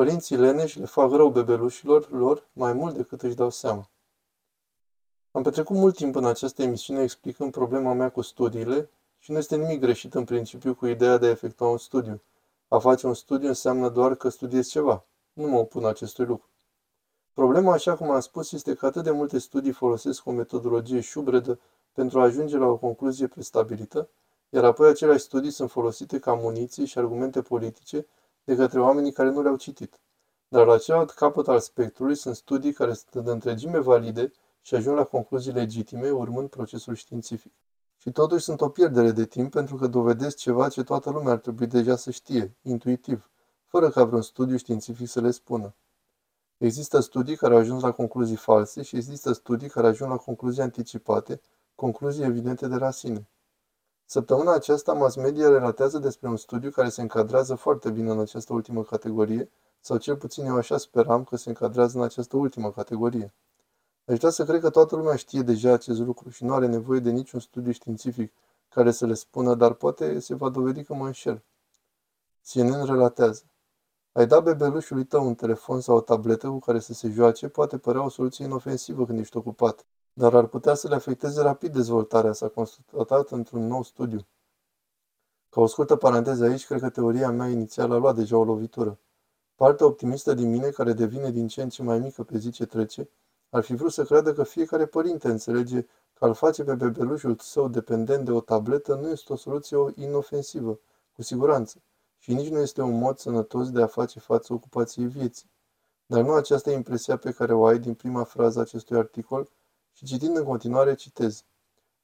Părinții leneși le fac rău bebelușilor lor mai mult decât își dau seama. Am petrecut mult timp în această emisiune explicând problema mea cu studiile și nu este nimic greșit în principiu cu ideea de a efectua un studiu. A face un studiu înseamnă doar că studiezi ceva. Nu mă opun acestui lucru. Problema, așa cum am spus, este că atât de multe studii folosesc o metodologie șubredă pentru a ajunge la o concluzie prestabilită, iar apoi aceleași studii sunt folosite ca muniții și argumente politice de către oamenii care nu le-au citit. Dar la celălalt capăt al spectrului sunt studii care sunt de întregime valide și ajung la concluzii legitime urmând procesul științific. Și totuși sunt o pierdere de timp pentru că dovedesc ceva ce toată lumea ar trebui deja să știe, intuitiv, fără ca vreun studiu științific să le spună. Există studii care au ajuns la concluzii false și există studii care ajung la concluzii anticipate, concluzii evidente de la sine. Săptămâna aceasta, mass media relatează despre un studiu care se încadrează foarte bine în această ultimă categorie, sau cel puțin eu așa speram că se încadrează în această ultimă categorie. Aș vrea să cred că toată lumea știe deja acest lucru și nu are nevoie de niciun studiu științific care să le spună, dar poate se va dovedi că mă înșel. CNN relatează. Ai da bebelușului tău un telefon sau o tabletă cu care să se joace poate părea o soluție inofensivă când ești ocupat, dar ar putea să le afecteze rapid dezvoltarea, s-a constatat într-un nou studiu. Ca o scurtă paranteză aici, cred că teoria mea inițială a luat deja o lovitură. Partea optimistă din mine, care devine din ce în ce mai mică pe zi ce trece, ar fi vrut să creadă că fiecare părinte înțelege că al face pe bebelușul său dependent de o tabletă nu este o soluție inofensivă, cu siguranță, și nici nu este un mod sănătos de a face față ocupației vieții. Dar nu aceasta e impresia pe care o ai din prima frază acestui articol și citind în continuare citez.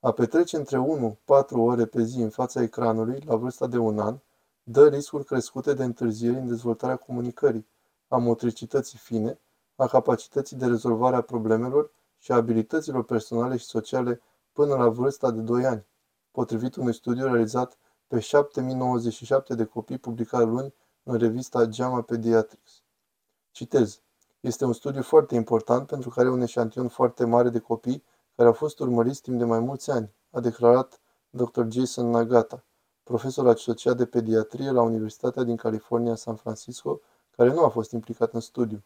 A petrece între 1-4 ore pe zi în fața ecranului, la vârsta de un an, dă riscuri crescute de întârzieri în dezvoltarea comunicării, a motricității fine, a capacității de rezolvare a problemelor și a abilităților personale și sociale până la vârsta de 2 ani, potrivit unui studiu realizat pe 7097 de copii publicat luni în revista JAMA Pediatrics. Citez. Este un studiu foarte important pentru că are un eșantion foarte mare de copii care au fost urmăriți timp de mai mulți ani, a declarat Dr. Jason Nagata, profesor asociat de pediatrie la Universitatea din California, San Francisco, care nu a fost implicat în studiu.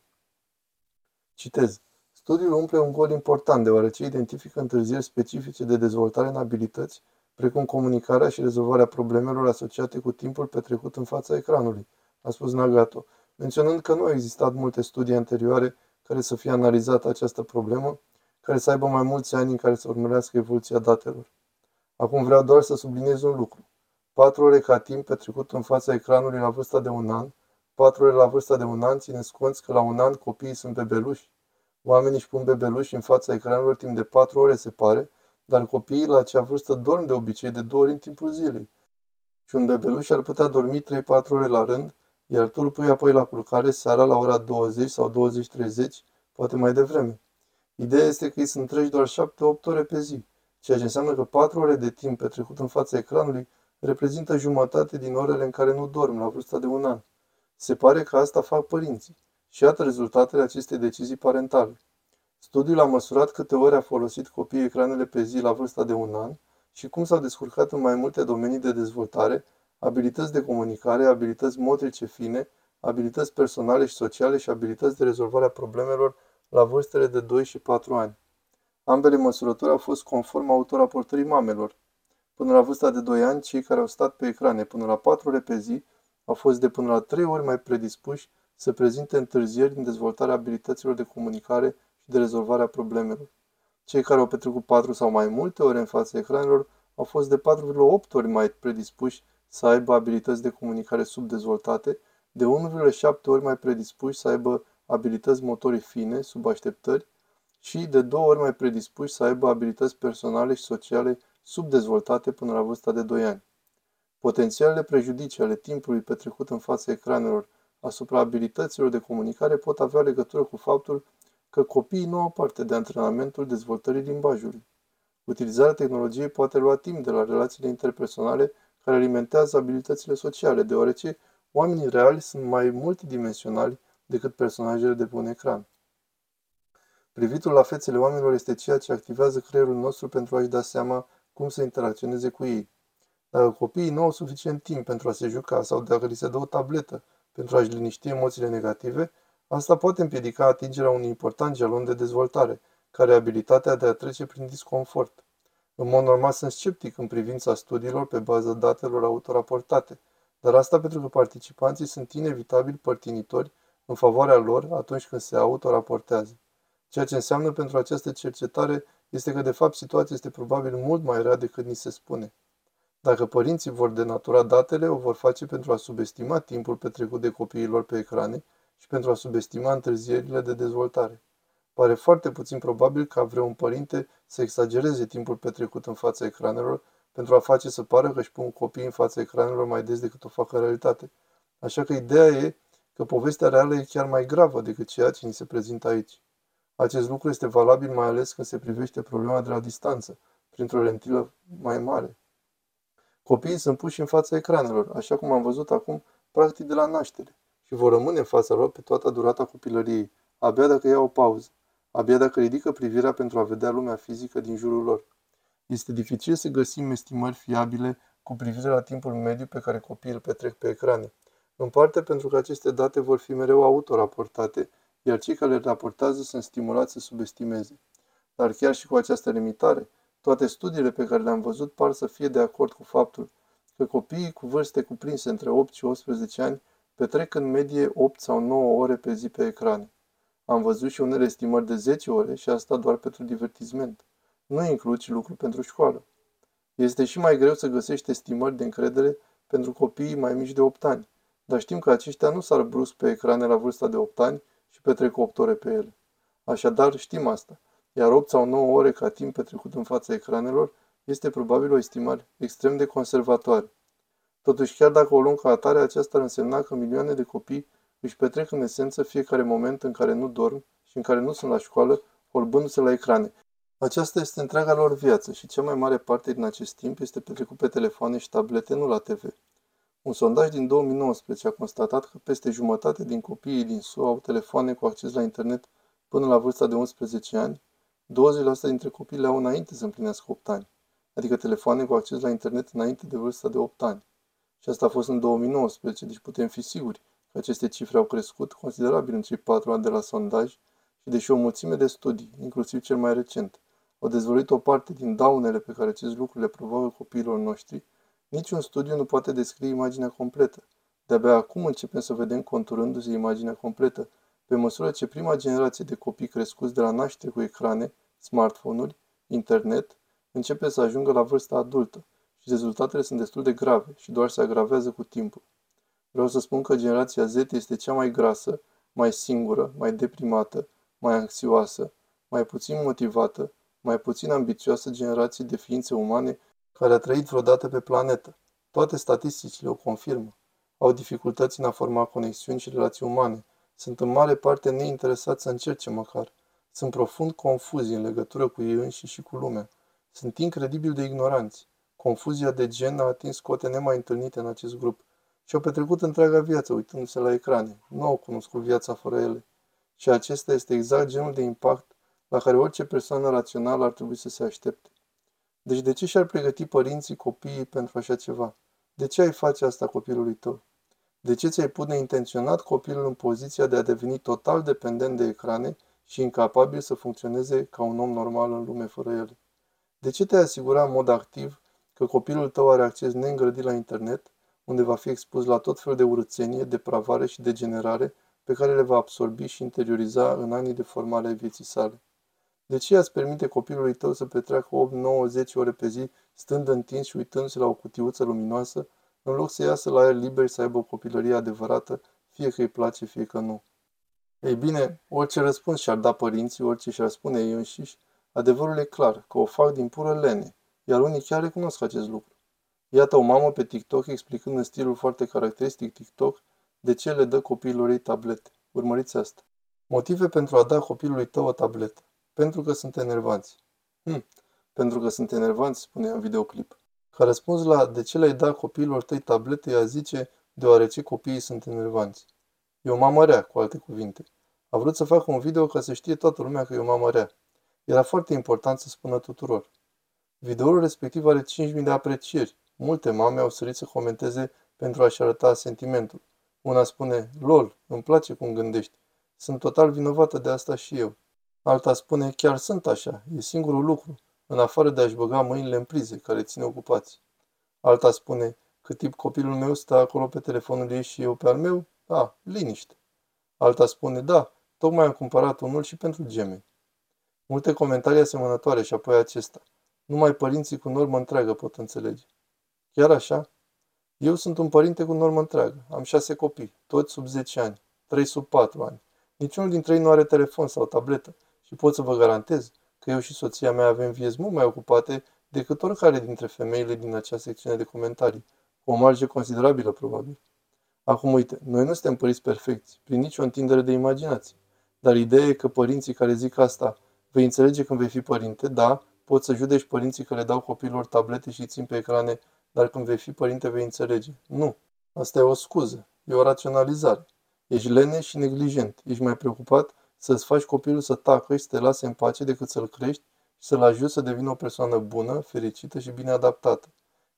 Citez. Studiul umple un gol important deoarece identifică întârzieri specifice de dezvoltare în abilități, precum comunicarea și rezolvarea problemelor asociate cu timpul petrecut în fața ecranului, a spus Nagato, menționând că nu au existat multe studii anterioare care să fie analizat această problemă, care să aibă mai mulți ani în care să urmărească evoluția datelor. Acum vreau doar să subliniez un lucru. Patru ore ca timp petrecut în fața ecranului la vârsta de un an Patru ore la vârsta de un an, țineți cont că la un an copiii sunt bebeluși. Oamenii își pun bebeluși în fața ecranelor timp de patru ore, se pare, dar copiii la acea vârstă dorm de obicei de două ori în timpul zilei. Și un bebeluș ar putea dormi 3-4 ore la rând, iar tu îl pui apoi la culcare seara la ora 20 sau 20-30, poate mai devreme. Ideea este că ei sunt treji doar 7-8 ore pe zi, ceea ce înseamnă că 4 ore de timp petrecut în fața ecranului reprezintă jumătate din orele în care nu dorm la vârsta de un an. Se pare că asta fac părinții. Și iată rezultatele acestei decizii parentale. Studiul a măsurat câte ori a folosit copiii ecranele pe zi la vârsta de un an și cum s-au descurcat în mai multe domenii de dezvoltare, abilități de comunicare, abilități motrice fine, abilități personale și sociale și abilități de rezolvare a problemelor la vârstele de 2 și 4 ani. Ambele măsurători au fost conform autoraportării mamelor. Până la vârsta de 2 ani, cei care au stat pe ecrane până la 4 ore pe zi au fost de până la trei ori mai predispuși să prezinte întârzieri în dezvoltarea abilităților de comunicare și de rezolvare a problemelor. Cei care au petrecut 4 sau mai multe ore în fața ecranelor au fost de 4,8 ori mai predispuși să aibă abilități de comunicare subdezvoltate, de 1,7 ori mai predispuși să aibă abilități motorii fine, sub așteptări, și de două ori mai predispuși să aibă abilități personale și sociale subdezvoltate până la vârsta de 2 ani. Potențialele prejudicii ale timpului petrecut în fața ecranelor asupra abilităților de comunicare pot avea legătură cu faptul că copiii nu au parte de antrenamentul dezvoltării limbajului. Utilizarea tehnologiei poate lua timp de la relațiile interpersonale care alimentează abilitățile sociale, deoarece oamenii reali sunt mai multidimensionali decât personajele de pe un ecran. Privitul la fețele oamenilor este ceea ce activează creierul nostru pentru a-și da seama cum să interacționeze cu ei. Dacă copiii nu au suficient timp pentru a se juca sau dacă li se dă o tabletă pentru a-și liniști emoțiile negative, asta poate împiedica atingerea unui important jalon de dezvoltare, care abilitatea de a trece prin disconfort. În mod normal sunt sceptic în privința studiilor pe bază datelor autoraportate, dar asta pentru că participanții sunt inevitabil părtinitori în favoarea lor atunci când se autoraportează. Ceea ce înseamnă pentru această cercetare este că de fapt situația este probabil mult mai rea decât ni se spune. Dacă părinții vor denatura datele, o vor face pentru a subestima timpul petrecut de copiilor pe ecrane și pentru a subestima întârzierile de dezvoltare. Pare foarte puțin probabil ca vreun părinte să exagereze timpul petrecut în fața ecranelor pentru a face să pară că își pun copiii în fața ecranelor mai des decât o fac în realitate. Așa că ideea e că povestea reală e chiar mai gravă decât ceea ce ni se prezintă aici. Acest lucru este valabil mai ales când se privește problema de la distanță, printr-o lentilă mai mare. Copiii sunt puși în fața ecranelor, așa cum am văzut acum, practic de la naștere, și vor rămâne în fața lor pe toată durata copilăriei, abia dacă iau o pauză, abia dacă ridică privirea pentru a vedea lumea fizică din jurul lor. Este dificil să găsim estimări fiabile cu privire la timpul mediu pe care copiii îl petrec pe ecrane, în parte pentru că aceste date vor fi mereu autoraportate, iar cei care le raportează sunt stimulați să subestimeze. Dar chiar și cu această limitare, toate studiile pe care le-am văzut par să fie de acord cu faptul că copiii cu vârste cuprinse între 8 și 18 ani petrec în medie 8 sau 9 ore pe zi pe ecrane. Am văzut și unele estimări de 10 ore și asta doar pentru divertisment. Nu includ și lucru pentru școală. Este și mai greu să găsești estimări de încredere pentru copiii mai mici de 8 ani, dar știm că aceștia nu sar brusc pe ecrane la vârsta de 8 ani și petrec 8 ore pe ele. Așadar, știm asta, iar 8 sau 9 ore ca timp petrecut în fața ecranelor este probabil o estimare extrem de conservatoare. Totuși, chiar dacă o luăm ca atare, aceasta ar însemna că milioane de copii își petrec în esență fiecare moment în care nu dorm și în care nu sunt la școală, holbându-se la ecrane. Aceasta este întreaga lor viață și cea mai mare parte din acest timp este petrecut pe telefoane și tablete, nu la TV. Un sondaj din 2019 a constatat că peste jumătate din copiii din SUA au telefoane cu acces la internet până la vârsta de 11 ani, 20% dintre copii le au înainte să împlinească 8 ani, adică telefoane cu acces la internet înainte de vârsta de 8 ani. Și asta a fost în 2019, deci putem fi siguri că aceste cifre au crescut considerabil în cei 4 ani de la sondaj și deși o mulțime de studii, inclusiv cel mai recent, au dezvăluit o parte din daunele pe care acest lucru le provoacă copiilor noștri, Niciun studiu nu poate descrie imaginea completă. De-abia acum începem să vedem conturându-se imaginea completă, pe măsură ce prima generație de copii crescuți de la naștere cu ecrane, smartphone-uri, internet, începe să ajungă la vârsta adultă și rezultatele sunt destul de grave și doar se agravează cu timpul. Vreau să spun că generația Z este cea mai grasă, mai singură, mai deprimată, mai anxioasă, mai puțin motivată, mai puțin ambițioasă generație de ființe umane care a trăit vreodată pe planetă. Toate statisticile o confirmă. Au dificultăți în a forma conexiuni și relații umane. Sunt în mare parte neinteresați să încerce măcar. Sunt profund confuzi în legătură cu ei înși și cu lumea. Sunt incredibil de ignoranți. Confuzia de gen a atins cote nemai întâlnite în acest grup și au petrecut întreaga viață uitându-se la ecrane. Nu au cunoscut viața fără ele. Și acesta este exact genul de impact la care orice persoană rațională ar trebui să se aștepte. Deci de ce și-ar pregăti părinții copiii pentru așa ceva? De ce ai face asta copilului tău? De ce ți-ai pune intenționat copilul în poziția de a deveni total dependent de ecrane și incapabil să funcționeze ca un om normal în lume fără ele? De ce te-ai asigura în mod activ că copilul tău are acces neîngrădit la internet, unde va fi expus la tot felul de urățenie, depravare și degenerare pe care le va absorbi și interioriza în anii de formare ai vieții sale? De ce îți permite copilului tău să petreacă 8, 9, 10 ore pe zi, stând întins și uitându-se la o cutiuță luminoasă, în loc să iasă la aer liber și să aibă o copilărie adevărată, fie că îi place, fie că nu? Ei bine, orice răspuns și-ar da părinții, orice și-ar spune ei înșiși, adevărul e clar, că o fac din pură lene, iar unii chiar recunosc acest lucru. Iată o mamă pe TikTok explicând în stilul foarte caracteristic TikTok de ce le dă copiilor ei tablete. Urmăriți asta. Motive pentru a da copilului tău o tabletă. Pentru că sunt enervanți. Hm, pentru că sunt enervanți, spune în videoclip. Ca răspuns la de ce le-ai dat copiilor tăi tablete, ea zice, deoarece copiii sunt enervanți. E o mamă rea, cu alte cuvinte. A vrut să facă un video ca să știe toată lumea că e o mamă rea. Era foarte important să spună tuturor. Videoul respectiv are 5.000 de aprecieri. Multe mame au sărit să comenteze pentru a-și arăta sentimentul. Una spune, lol, îmi place cum gândești. Sunt total vinovată de asta și eu. Alta spune, chiar sunt așa, e singurul lucru, în afară de a-și băga mâinile în prize, care ține ocupați. Alta spune, cât timp copilul meu stă acolo pe telefonul ei și eu pe al meu, a, liniște. Alta spune, da, tocmai am cumpărat unul și pentru gemeni. Multe comentarii asemănătoare și apoi acesta. Numai părinții cu normă întreagă pot înțelege. Chiar așa? Eu sunt un părinte cu normă întreagă. Am șase copii, toți sub 10 ani, trei sub 4 ani. Niciunul dintre ei nu are telefon sau tabletă și pot să vă garantez că eu și soția mea avem vieți mult mai ocupate decât oricare dintre femeile din acea secțiune de comentarii, cu o marge considerabilă probabil. Acum uite, noi nu suntem părinți perfecți, prin nicio întindere de imaginație. Dar ideea e că părinții care zic asta, vei înțelege când vei fi părinte, da, poți să judeci părinții care dau copiilor tablete și țin pe ecrane, dar când vei fi părinte vei înțelege. Nu. Asta e o scuză. E o raționalizare. Ești lene și neglijent. Ești mai preocupat să-ți faci copilul să tacă și să te lase în pace decât să-l crești și să-l ajuți să devină o persoană bună, fericită și bine adaptată.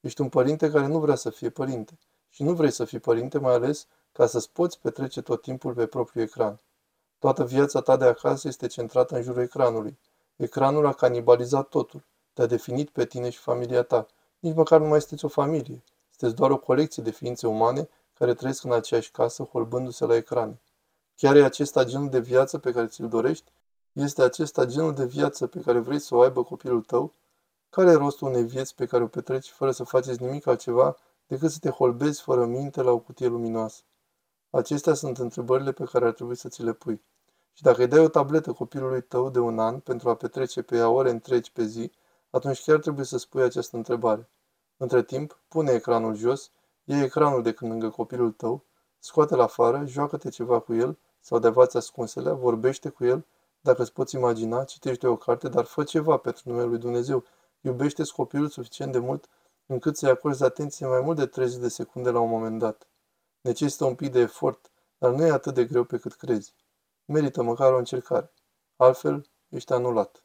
Ești un părinte care nu vrea să fie părinte. Și nu vrei să fii părinte, mai ales ca să-ți poți petrece tot timpul pe propriul ecran. Toată viața ta de acasă este centrată în jurul ecranului. Ecranul a canibalizat totul. Te-a definit pe tine și familia ta. Nici măcar nu mai sunteți o familie. Sunteți doar o colecție de ființe umane care trăiesc în aceeași casă, holbându-se la ecrane. Chiar e acesta genul de viață pe care ți-l dorești? Este acesta genul de viață pe care vrei să o aibă copilul tău? Care e rostul unei vieți pe care o petreci fără să faceți nimic altceva decât să te holbezi fără minte la o cutie luminoasă? Acestea sunt întrebările pe care ar trebui să ți le pui. Și dacă îi dai o tabletă copilului tău de un an pentru a petrece pe ea ore întregi pe zi, atunci chiar trebuie să spui această întrebare. Între timp, pune ecranul jos, ia ecranul de când lângă copilul tău, scoate-l afară, joacă-te ceva cu el sau de avați ascunsele, vorbește cu el, dacă îți poți imagina, citește o carte, dar fă ceva pentru numele lui Dumnezeu. iubește copilul suficient de mult încât să-i acorzi atenție mai mult de 30 de secunde la un moment dat. Necesită un pic de efort, dar nu e atât de greu pe cât crezi. Merită măcar o încercare. Altfel, ești anulat.